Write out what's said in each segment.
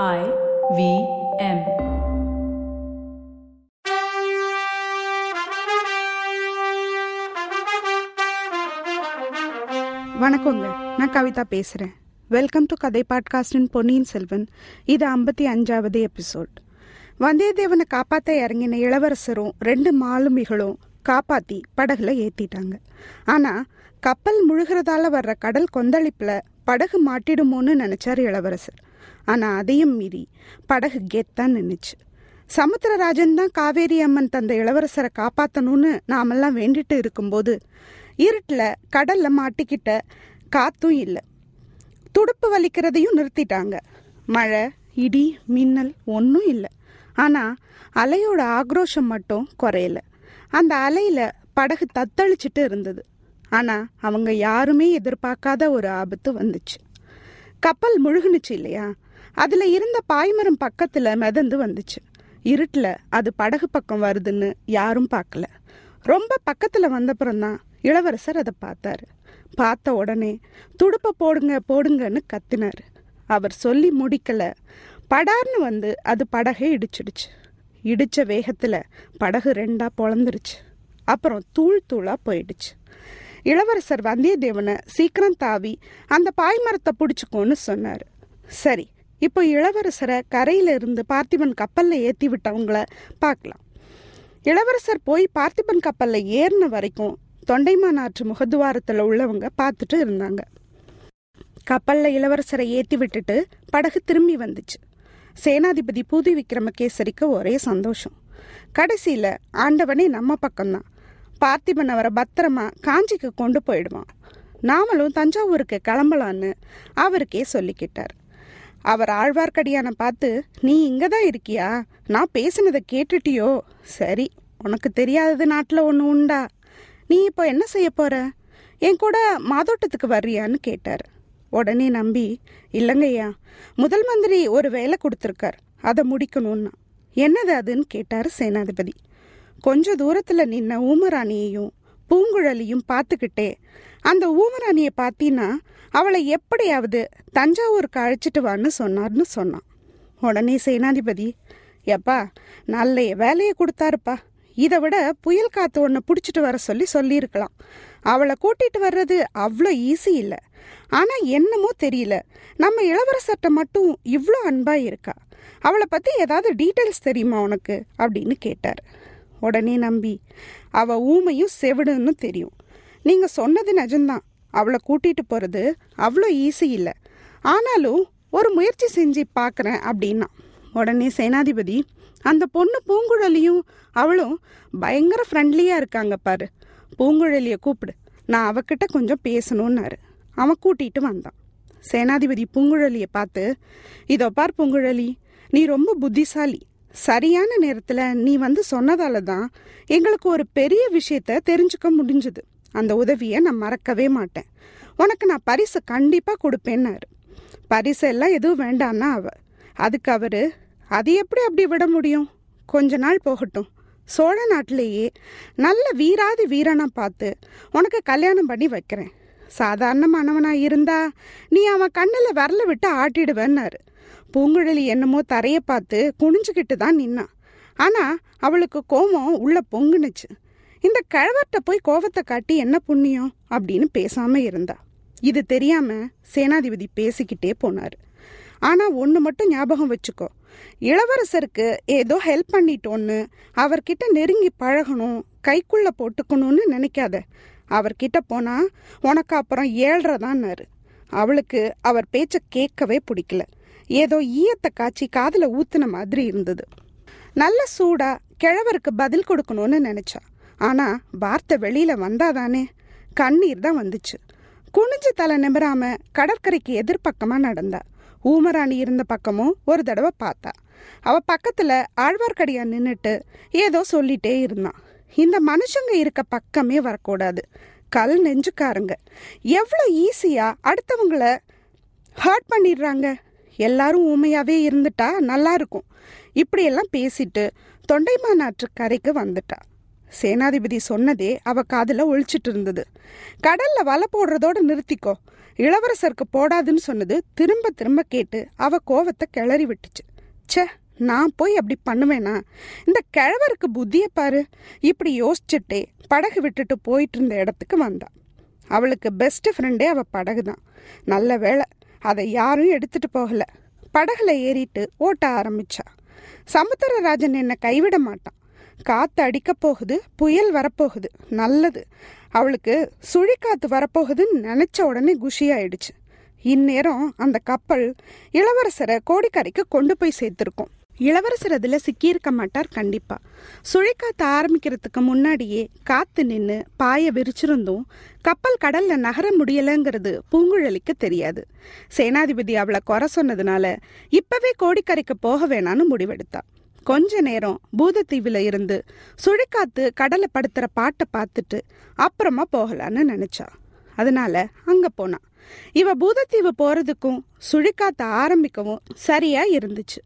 I V M. வணக்கங்க. நான் கவிதா பேசுகிறேன் வெல்கம் டு கதை பாட்காஸ்டின் பொன்னியின் செல்வன். இது ஐம்பத்தி அஞ்சாவது எபிசோட். வந்தியத்தேவனை காப்பாற்ற இறங்கின இளவரசரும் ரெண்டு மாலுமிகளும் காப்பாற்றி படகுல ஏற்றிட்டாங்க ஆனால் கப்பல் முழுகிறதால வர்ற கடல் கொந்தளிப்பில் படகு மாட்டிடுமோன்னு நினச்சார் இளவரசர். ஆனால் அதையும் மீறி படகு கெத்தான் நின்றுச்சு சமுத்திரராஜன் தான் காவேரி அம்மன் தந்த இளவரசரை காப்பாற்றணும்னு நாமெல்லாம் வேண்டிட்டு இருக்கும்போது இருட்டில் கடலில் மாட்டிக்கிட்ட காத்தும் இல்லை. துடுப்பு வலிக்கிறதையும் நிறுத்திட்டாங்க. மழை இடி மின்னல் ஒன்றும் இல்லை. ஆனால் அலையோட ஆக்ரோஷம் மட்டும் குறையல. அந்த அலையில் படகு தத்தளிச்சிட்டு இருந்தது. ஆனால் அவங்க யாருமே எதிர்பார்க்காத ஒரு ஆபத்து வந்துச்சு. கப்பல் முழுகுனுச்சு இல்லையா? அதில் இருந்த பாய்மரம் பக்கத்தில் மிதந்து வந்துச்சு. இருட்டில் அது படகு பக்கம் வருதுன்னு யாரும் பார்க்கல. ரொம்ப பக்கத்தில் வந்தப்புறம்தான் இளவரசர் அதை பார்த்தாரு. பார்த்த உடனே துடுப்பை போடுங்க போடுங்கன்னு கத்தினார். அவர் சொல்லி முடிக்கல. படார்னு வந்து அது படகை இடிச்சிடுச்சு. இடித்த வேகத்தில் படகு ரெண்டாக பொழந்துருச்சு. அப்புறம் தூள் தூளாக போயிடுச்சு. இளவரசர் வந்தியத்தேவனை சீக்கிரம் தாவி அந்த பாய்மரத்தை பிடிச்சிக்கோன்னு சொன்னார். சரி இப்போ இளவரசரை கரையில இருந்து பார்த்திபன் கப்பலில் ஏற்றி விட்டவங்கள பார்க்கலாம். இளவரசர் போய் பார்த்திபன் கப்பலில் ஏறின வரைக்கும் தொண்டைமான் ஆற்று முகத்துவாரத்தில் உள்ளவங்க பார்த்துட்டு இருந்தாங்க. கப்பலில் இளவரசரை ஏற்றி விட்டுட்டு படகு திரும்பி வந்துச்சு. சேனாதிபதி பூதி விக்ரமகேசரிக்கு ஒரே சந்தோஷம். கடைசியில் ஆண்டவனே நம்ம பக்கம்தான். பார்த்திபன் அவரை பத்திரமா காஞ்சிக்கு கொண்டு போயிடுவான். நாமளும் தஞ்சாவூருக்கு கிளம்பலான்னு அவருக்கே சொல்லிக்கிட்டார். அவர் ஆழ்வார்க்கடியானை பார்த்து நீ இங்கே தான் இருக்கியா? நான் பேசினதை கேட்டுட்டியோ? சரி உனக்கு தெரியாதது நாட்டில் ஒன்று உண்டா? நீ இப்போ என்ன செய்ய போகிற என் கூட மாதோட்டத்துக்கு வர்றியான்னு கேட்டார். உடனே நம்பி இல்லைங்கய்யா முதல் மந்திரி ஒரு வேலை கொடுத்துருக்கார். அதை முடிக்கணும்னா. என்னது அதுன்னு? கேட்டார் சேனாதிபதி. கொஞ்ச தூரத்தில் நின்ன ஊமராணியையும் பூங்குழலியும் பார்த்துக்கிட்டே அந்த ஊமராணியை பார்த்தீன்னா அவளை எப்படியாவது தஞ்சாவூருக்கு அழைச்சிட்டு வான்னு சொன்னார்னு சொன்னான். உடனே சேனாதிபதி எப்பா நல்ல வேலையை கொடுத்தாருப்பா. இதை விட புயல் காத்து ஒன்று பிடிச்சிட்டு வர சொல்லி சொல்லியிருக்கலாம். அவளை கூட்டிட்டு வர்றது அவ்வளோ ஈஸி இல்லை. ஆனால் என்னமோ தெரியல. நம்ம இளவரசர்கிட்ட மட்டும் இவ்வளோ அன்பாக இருக்கா? அவளை பற்றி ஏதாவது டீட்டெயில்ஸ் தெரியுமா உனக்கு? அப்படின்னு கேட்டார். உடனே நம்பி அவ ஊமையும் செவிடுன்னு தெரியும். நீங்கள் சொன்னது நிஜம்தான். அவளை கூட்டிட்டு போகிறது அவ்வளோ ஈஸி இல்லை. ஆனாலும் ஒரு முயற்சி செஞ்சு பார்க்குறேன் அப்படின்னா. உடனே சேனாதிபதி அந்த பொண்ணு பூங்குழலியும் அவளும் பயங்கர ஃப்ரெண்ட்லியாக இருக்காங்க பாரு. பூங்குழலியை கூப்பிடு. நான் அவகிட்ட கொஞ்சம் பேசணுன்னாரு அவன் கூட்டிகிட்டு வந்தான். சேனாதிபதி பூங்குழலியை பார்த்து இதோ பார் பூங்குழலி நீ ரொம்ப புத்திசாலி. சரியான நேரத்தில் நீ வந்து சொன்னதால தான் எங்களுக்கு ஒரு பெரிய விஷயத்த தெரிஞ்சுக்க முடிஞ்சுது. அந்த உதவியை நான் மறக்கவே மாட்டேன். உனக்கு நான் பரிசு கண்டிப்பாக கொடுப்பேன்னாரு. பரிசு எல்லாம் எதுவும் வேண்டான்னா அவ அதுக்கு அவர் அது எப்படி அப்படி விட முடியும்? கொஞ்ச நாள் போகட்டும். சோழ நாட்டிலேயே நல்ல வீராதி வீரனை பார்த்து உனக்கு கல்யாணம் பண்ணி வைக்கிறேன். சாதாரணமானவனாக இருந்தா நீ அவன் கண்ணில் விரல விட்டு ஆட்டிடுவேன்னாரு. பூங்குழலி என்னமோ தரைய பார்த்து குனிஞ்சுக்கிட்டு தான் நின்னான் ஆனால் அவளுக்கு கோபம் உள்ள பொங்குனுச்சு. இந்த கிழவர்கிட்ட போய் கோவத்தை காட்டி என்ன புண்ணியம்? அப்படின்னு பேசாம இருந்தா. இது தெரியாம சேனாதிபதி பேசிக்கிட்டே போனார். ஆனா ஒன்று மட்டும் ஞாபகம் வச்சுக்கோ. இளவரசருக்கு ஏதோ ஹெல்ப் பண்ணிட்டோன்னு அவர்கிட்ட நெருங்கி பழகணும் கைக்குள்ள போட்டுக்கணும்னு நினைக்காத. அவர்கிட்ட போனா உனக்கு அப்புறம் ஏழ்றதான்னாரு அவளுக்கு அவர் பேச்ச கேட்கவே பிடிக்கல. ஏதோ ஈயத்தை காய்ச்சி காதில் ஊத்துன மாதிரி இருந்தது. நல்ல சூடா கிழவருக்கு பதில் கொடுக்கணும்னு நினைச்சா. ஆனா வார்த்தை வெளியில வந்தாதானே? கண்ணீர் தான் வந்துச்சு. குனிஞ்சு தலை நிமிராம கடற்கரைக்கு எதிர்பக்கமா நடந்தா. ஊமராணி இருந்த பக்கமும் ஒரு தடவை பார்த்தா. அவ பக்கத்துல ஆழ்வார்க்கடியா நின்றுட்டு ஏதோ சொல்லிட்டே இருந்தான் இந்த மனுஷங்க இருக்க பக்கமே வரக்கூடாது. கல் நெஞ்சுக்காரங்க. எவ்வளோ ஈஸியா அடுத்தவங்கள ஹர்ட் பண்ணிடுறாங்க. எல்லாரும் ஊமையாகவே இருந்துட்டா நல்லா இருக்கும் இப்படியெல்லாம் பேசிட்டு தொண்டைமானாற்று கரைக்கு வந்துட்டா. சேனாதிபதி சொன்னதே அவ காதில் ஒழிச்சிட்டு இருந்தது. கடல்ல வலை போடுறதோட நிறுத்திக்கோ. இளவரசருக்கு போடாதுன்னு சொன்னது திரும்ப திரும்ப கேட்டு அவ கோவத்தை கிளறி விட்டுச்சு. ச்சே நான் போய் அப்படி பண்ணுவேனா? இந்த கிழவருக்கு புத்தியை பாரு. இப்படி யோசிச்சுட்டே படகு விட்டுட்டு போயிட்டு இருந்த இடத்துக்கு வந்தான் அவளுக்கு பெஸ்ட் ஃப்ரெண்டே அவள் படகு தான் நல்ல வேளை அதை யாரும் எடுத்துட்டு போகல. படகுல ஏறிட்டு ஓட்ட ஆரம்பிச்சா. சமுத்திரராஜன் என்னை கைவிட மாட்டான். காத்து அடிக்க போகுது புயல் வரப்போகுது. நல்லது. அவளுக்கு சுழிக்காத்து வரப்போகுதுன்னு நினைச்ச உடனே குஷியாயிடுச்சு. இந்நேரம் அந்த கப்பல் இளவரசரை கோடிக்கரைக்கு கொண்டு போய் சேர்த்துருக்கோம். இளவரசர் அதில் சிக்கியிருக்க மாட்டார் கண்டிப்பா. சுழிக்காத்த ஆரம்பிக்கிறதுக்கு முன்னாடியே காத்து நின்று பாய விரிச்சிருந்தும் கப்பல் கடல்ல நகர முடியலைங்கிறது பூங்குழலிக்கு தெரியாது. சேனாதிபதி அவளை குறை சொன்னதுனால இப்பவே கோடிக்கரைக்கு போக வேணான்னு முடிவெடுத்தா. கொஞ்ச நேரம் பூதத்தீவுல இருந்து சுழிக்காத்து கடலை படுத்துற பாட்டை பார்த்துட்டு அப்புறமா போகலான்னு நினச்சா. அதனால அங்க போனான் இவ பூதத்தீவு போறதுக்கும் சுழிக்காத்த ஆரம்பிக்கவும் சரியா இருந்துச்சு.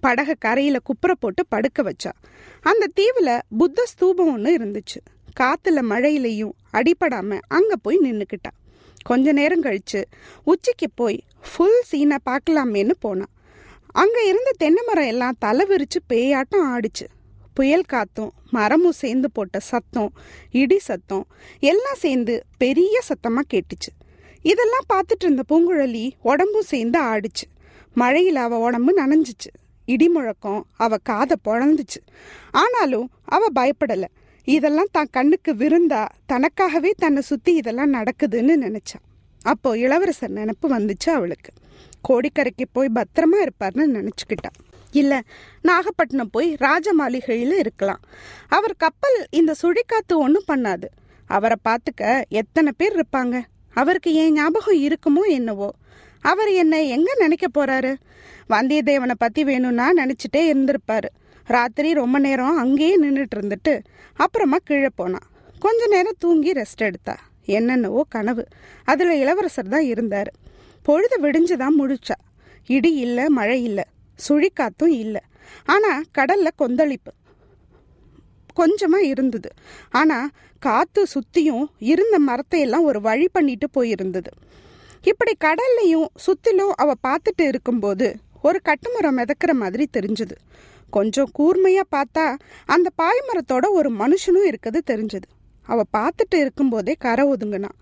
படகை கரையில் குப்புற போட்டு படுக்க வச்சா. அந்த தீவில் புத்த ஸ்தூபம் ஒன்று இருந்துச்சு. காத்துல மழையிலையும் அடிப்படாமல் அங்கே போய் நின்றுக்கிட்டா கொஞ்ச நேரம் கழித்து உச்சிக்கு போய் ஃபுல் சீனை பார்க்கலாமேன்னு போனா. அங்கே இருந்த தென்னை மரம் எல்லாம் தலை விரித்து பேயாட்டம் ஆடிச்சு. புயல் காத்தும் மரமும் சேர்ந்து போட்ட சத்தம் இடி சத்தம் எல்லாம் சேர்ந்து பெரிய சத்தமாக கேட்டுச்சு. இதெல்லாம் பார்த்துட்டு இருந்த பூங்குழலி உடம்பும் சேர்ந்து ஆடிச்சு. மழையில் அவள் உடம்பு நனைஞ்சிச்சு. இடி முழக்கம் அவ காதை பொழந்துச்சு. ஆனாலும் அவ பயப்படலை. இதெல்லாம் தான் கண்ணுக்கு விருந்தா தனக்காகவே தன்னை சுற்றி இதெல்லாம் நடக்குதுன்னு நினச்சான் அப்போ இளவரசர் நினப்பு வந்துச்சு அவளுக்கு. கோடிக்கரைக்கு போய் பத்திரமா இருப்பார்னு நினச்சிக்கிட்டா. இல்லை நாகப்பட்டினம் போய் ராஜ மாளிகையில் இருக்கலாம். அவர் கப்பல் இந்த சுழிக்காத்து ஒன்றும் பண்ணாது. அவரை பார்த்துக்க எத்தனை பேர் இருப்பாங்க? அவருக்கு ஏன் ஞாபகம் இருக்குமோ என்னவோ? அவர் என்னை எங்கே நினைக்க போறாரு? வந்தியத்தேவனை பற்றி வேணும்னா நினச்சிட்டே இருந்திருப்பார். ராத்திரி ரொம்ப நேரம் அங்கேயே நின்றுட்டு இருந்துட்டு அப்புறமா கீழே போனான். கொஞ்ச நேரம் தூங்கி ரெஸ்ட் எடுத்தா. என்னென்னவோ கனவு. அதில் இளவரசர் தான் இருந்தார். பொழுது விடிஞ்சுதான் முழிச்சா இடி இல்லை மழை இல்லை. சுழிக்காத்தும் இல்லை. ஆனால் கடலில் கொந்தளிப்பு கொஞ்சமாக இருந்தது. ஆனால் காற்று சுற்றியும் இருந்த மரத்தையெல்லாம் ஒரு வழி பண்ணிட்டு போயிருந்தது. இப்படி கடல்லையும் சுத்திலும் அவ பார்த்துட்டு இருக்கும்போது ஒரு கட்டுமரம் மிதக்கிற மாதிரி தெரிஞ்சது. கொஞ்சம் கூர்மையா பார்த்தா அந்த பாய்மரத்தோட ஒரு மனுஷனும் இருக்கிறது தெரிஞ்சது. அவ பார்த்துட்டு இருக்கும்போதே கரை ஒதுங்கினான்.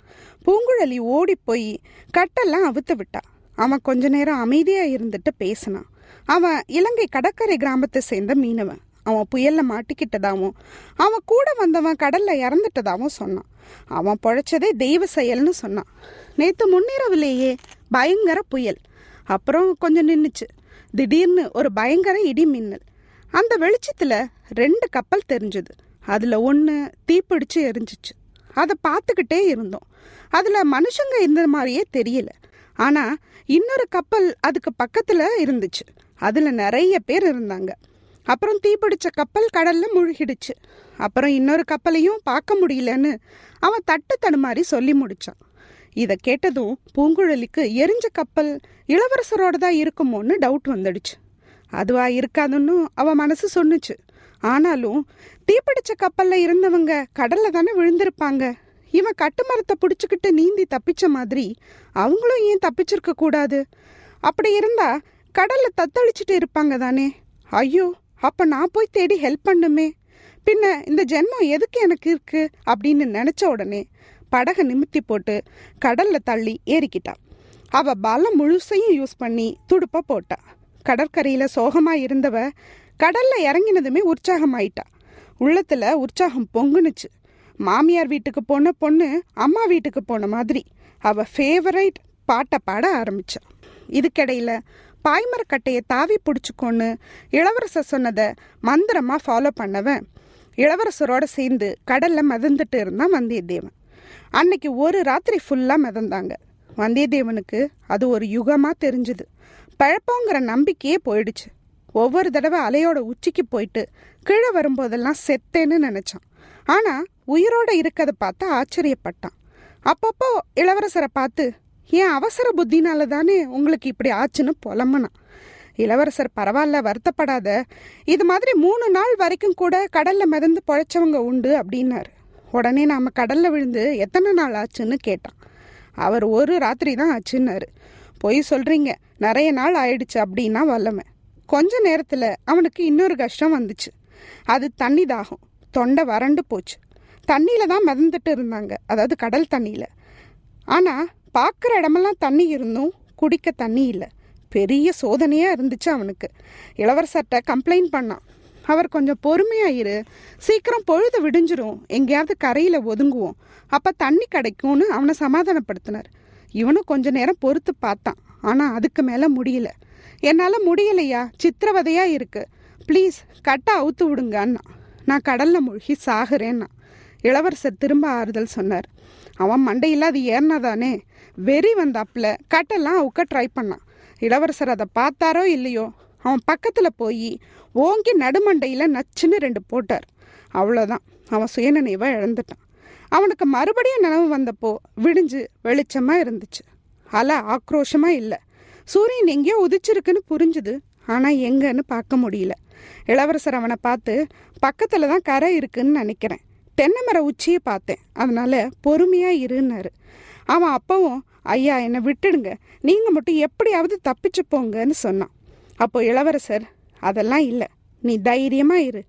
பூங்குழலி ஓடி போய் கட்டெல்லாம் அவுத்து விட்டா. அவன் கொஞ்ச நேரம் அமைதியாக இருந்துட்டு பேசினான். அவன் இலங்கை கடற்கரை கிராமத்தை சேர்ந்த மீனவன். அவன் புயலில் மாட்டிக்கிட்டதாகவும் அவன் கூட வந்தவன் கடலில் இறந்துட்டதாகவும் சொன்னான். அவன் பொழைச்சதே தெய்வ செயல்னு சொன்னான். நேத்து முன்னேறவில்லையே. பயங்கர புயல். அப்புறம் கொஞ்சம் நின்றுச்சு திடீர்னு ஒரு பயங்கர இடி மின்னல். அந்த வெளிச்சத்தில் ரெண்டு கப்பல் தெரிஞ்சுது. அதில் ஒன்று தீப்பிடிச்சு எரிஞ்சிச்சு. அதை பார்த்துக்கிட்டே இருந்தோம். அதில் மனுஷங்க இருந்த மாதிரியே தெரியல. ஆனால் இன்னொரு கப்பல் அதுக்கு பக்கத்தில் இருந்துச்சு. அதில் நிறைய பேர் இருந்தாங்க. அப்புறம் தீப்பிடிச்ச கப்பல் கடலில் முழுகிடுச்சு. அப்புறம் இன்னொரு கப்பலையும் பார்க்க முடியலன்னு அவன் தட்டு தடுமாறி சொல்லி முடிச்சான். இதை கேட்டதும் பூங்குழலிக்கு எரிஞ்ச கப்பல் இளவரசரோட தான் இருக்குமோன்னு டவுட் வந்துடுச்சு. அதுவா இருக்காதுன்னு அவ மனசு சொன்னுச்சு. ஆனாலும் தீப்பிடிச்ச கப்பல்ல இருந்தவங்க கடல்ல தானே விழுந்திருப்பாங்க. இவன் கட்டுமரத்தை பிடிச்சிக்கிட்டு நீந்தி தப்பிச்ச மாதிரி அவங்களும் ஏன் தப்பிச்சிருக்க கூடாது? அப்படி இருந்தா கடல்ல தத்தளிச்சுட்டு இருப்பாங்க தானே. ஐயோ அப்ப நான் போய் தேடி ஹெல்ப் பண்ணுமே. பின்ன இந்த ஜென்மம் எதுக்கு எனக்கு இருக்கு? அப்படின்னு நினைச்ச உடனே படகை நிமித்தி போட்டு கடல்ல தள்ளி ஏறிக்கிட்டான் அவ பலம் முழுசையும் யூஸ் பண்ணி துடுப்ப போட்டா. கடற்கரையில சோகமா இருந்தவ கடல்ல இறங்கினதுமே உற்சாகமாயிட்டா. உள்ளத்துல உற்சாகம் பொங்குனுச்சு. மாமியார் வீட்டுக்கு போன பொண்ணு அம்மா வீட்டுக்கு போன மாதிரி. அவ ஃபேவரைட் பாட்டை பாட ஆரம்பிச்சா. இதுக்கிடையில பாய்மரக்கட்டையை தாவி பிடிச்சிக்கோன்னு இளவரசர் சொன்னதை மந்திரமா ஃபாலோ பண்ணவன் இளவரசரோட சேர்ந்து கடல்ல மிதந்துட்டு இருந்தான் வந்தியத்தேவன். அன்னைக்கு ஒரு ராத்திரி ஃபுல்லாக மிதந்தாங்க. வந்தியத்தேவனுக்கு அது ஒரு யுகமாக தெரிஞ்சுது. பழப்போங்கிற நம்பிக்கையே போயிடுச்சு. ஒவ்வொரு தடவை அலையோட உச்சிக்கு போயிட்டு கீழே வரும்போதெல்லாம் செத்தேன்னு நினச்சான். ஆனால் உயிரோட இருக்கதை பார்த்து ஆச்சரியப்பட்டான். அப்பப்போ இளவரசரை பார்த்து ஏன் அவசர புத்தினால தானே உங்களுக்கு இப்படி ஆச்சுன்னு புலம்புனான். இளவரசர் பரவாயில்ல வருத்தப்படாத. இது மாதிரி மூணு நாள் வரைக்கும் கூட கடல்ல மிதந்து பொழைச்சவங்க உண்டு அப்படின்னாரு. உடனே நாம் கடலில் விழுந்து எத்தனை நாள் ஆச்சுன்னு கேட்டான். அவர் ஒரு ராத்திரி தான் ஆச்சுன்னாரு. பொய் சொல்கிறீங்க நிறைய நாள் ஆயிடுச்சு அப்படின்னா வல்லமை. கொஞ்ச நேரத்தில் அவனுக்கு இன்னொரு கஷ்டம் வந்துச்சு. அது தண்ணி தாகம் தொண்டை வறண்டு போச்சு. தண்ணியில் தான் மிதந்துட்டு இருந்தாங்க. அதாவது கடல் தண்ணியில். ஆனால் பார்க்குற இடமெல்லாம் தண்ணி இருந்தும் குடிக்க தண்ணி இல்லை. பெரிய சோதனையாக இருந்துச்சு அவனுக்கு. இளவரசர்கிட்ட கம்ப்ளைண்ட் பண்ணான். அவர் கொஞ்சம் பொறுமையாக இரு. சீக்கிரம் பொழுது விடிஞ்சிரும். எங்கேயாவது கரையில் ஒதுங்குவோம். அப்போ தண்ணி கிடைக்கும்னு அவனை சமாதானப்படுத்தினார். இவனும் கொஞ்ச நேரம் பொறுத்து பார்த்தான். ஆனால் அதுக்கு மேலே முடியல. என்னால் முடியலையா? சித்திரவதையாக இருக்கு. ப்ளீஸ் கட்டை அவுத்து விடுங்க அண்ணா நான் கடலில் மூழ்கி சாகுறேன்னா இளவரசர் திரும்ப ஆறுதல் சொன்னார். அவன் மண்டையில் அது ஏறினாதானே? வெறி வந்தாப்புல கட்டெல்லாம் அவுக்க ட்ரை பண்ணான். இளவரசர் அதை பார்த்தாரோ இல்லையோ? அவன் பக்கத்தில் போய் ஓங்கி நடுமண்டையில் நச்சுன்னு ரெண்டு போட்டார். அவ்வளோதான் அவன் சுயநினைவை இழந்துட்டான். அவனுக்கு மறுபடியும் நினைவு வந்தப்போ விடிஞ்சு வெளிச்சமாக இருந்துச்சு. அலை ஆக்ரோஷமாக இல்லை. சூரியன் எங்கேயோ உதிச்சிருக்குன்னு புரிஞ்சுது. ஆனால் எங்கன்னு பார்க்க முடியல. இளவரசர் அவனை பார்த்து பக்கத்தில் தான் கரை இருக்குன்னு நினைக்கிறேன். தென்னை மர உச்சியை பார்த்தேன். அதனால் பொறுமையாக இருன்னாரு. அவன் அப்பவும் ஐயா என்னை விட்டுடுங்க. நீங்கள் மட்டும் எப்படியாவது தப்பிச்சு போங்கன்னு சொன்னான். அப்போ இளவரசர் அதெல்லாம் இல்லை. நீ தைரியமாக இரு.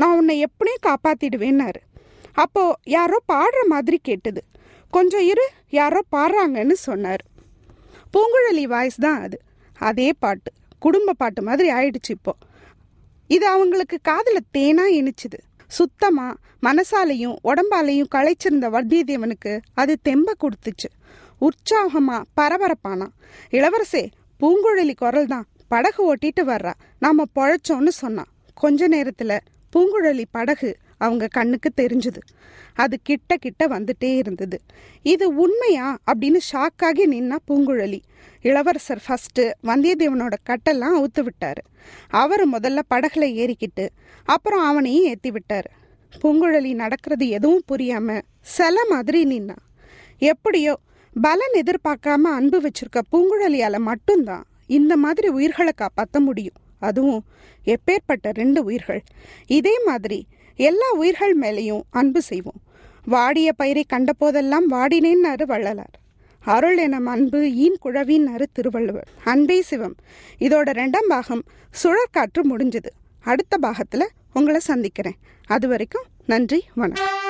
நான் உன்னை எப்படியும் காப்பாற்றிடுவேன்னாரு அப்போ யாரோ பாடுற மாதிரி கேட்டது. கொஞ்சம் இரு யாரோ பாடுறாங்கன்னு சொன்னார். பூங்குழலி வாய்ஸ் தான் அது. அதே பாட்டு. குடும்ப பாட்டு மாதிரி ஆயிடுச்சு இப்போ. இது அவங்களுக்கு காதில் தேனா இனிச்சுது. சுத்தமாக மனசாலையும் உடம்பாலையும் களைச்சிருந்த வர்த்தியத்தேவனுக்கு அது தெம்ப கொடுத்துச்சு. உற்சாகமாக பரபரப்பானா. இளவரசே பூங்குழலி குரல் தான். படகு ஓட்டிட்டு வர்றா. நாம பொழைச்சோன்னு சொன்னான் கொஞ்ச நேரத்துல பூங்குழலி படகு அவங்க கண்ணுக்கு தெரிஞ்சுது. அது கிட்ட கிட்ட வந்துட்டே இருந்தது. இது உண்மையா அப்படின்னு ஷாக்காகி நின்னா பூங்குழலி. இளவரசர் ஃபஸ்ட்டு வந்தியத்தேவனோட கட்டெல்லாம் அவுத்து விட்டார். அவர் முதல்ல படகுல ஏறிக்கிட்டு அப்புறம் அவனையும் ஏற்றி விட்டார். பூங்குழலி நடக்கிறது எதுவும் புரியாமல் சில மாதிரி நின்னா. எப்படியோ பலன் எதிர்பார்க்காம அன்பு வச்சிருக்க பூங்குழலியால் மட்டும்தான் இந்த மாதிரி உயிர்களை காப்பாற்ற முடியும். அதுவும் எப்பேற்பட்ட ரெண்டு உயிர்கள். இதே மாதிரி எல்லா உயிர்கள் மேலேயும் அன்பு செய்வோம். வாடிய பயிரை கண்டபோதெல்லாம் வாடினேன்னாரு வள்ளலார். அருள் எனும் அன்பு ஈன் குழவின்னாரு திருவள்ளுவர். அன்பே சிவம். இதோட ரெண்டாம் பாகம் சுழற்காற்று முடிஞ்சது. அடுத்த பாகத்தில் உங்களை சந்திக்கிறேன். அது வரைக்கும் நன்றி வணக்கம்.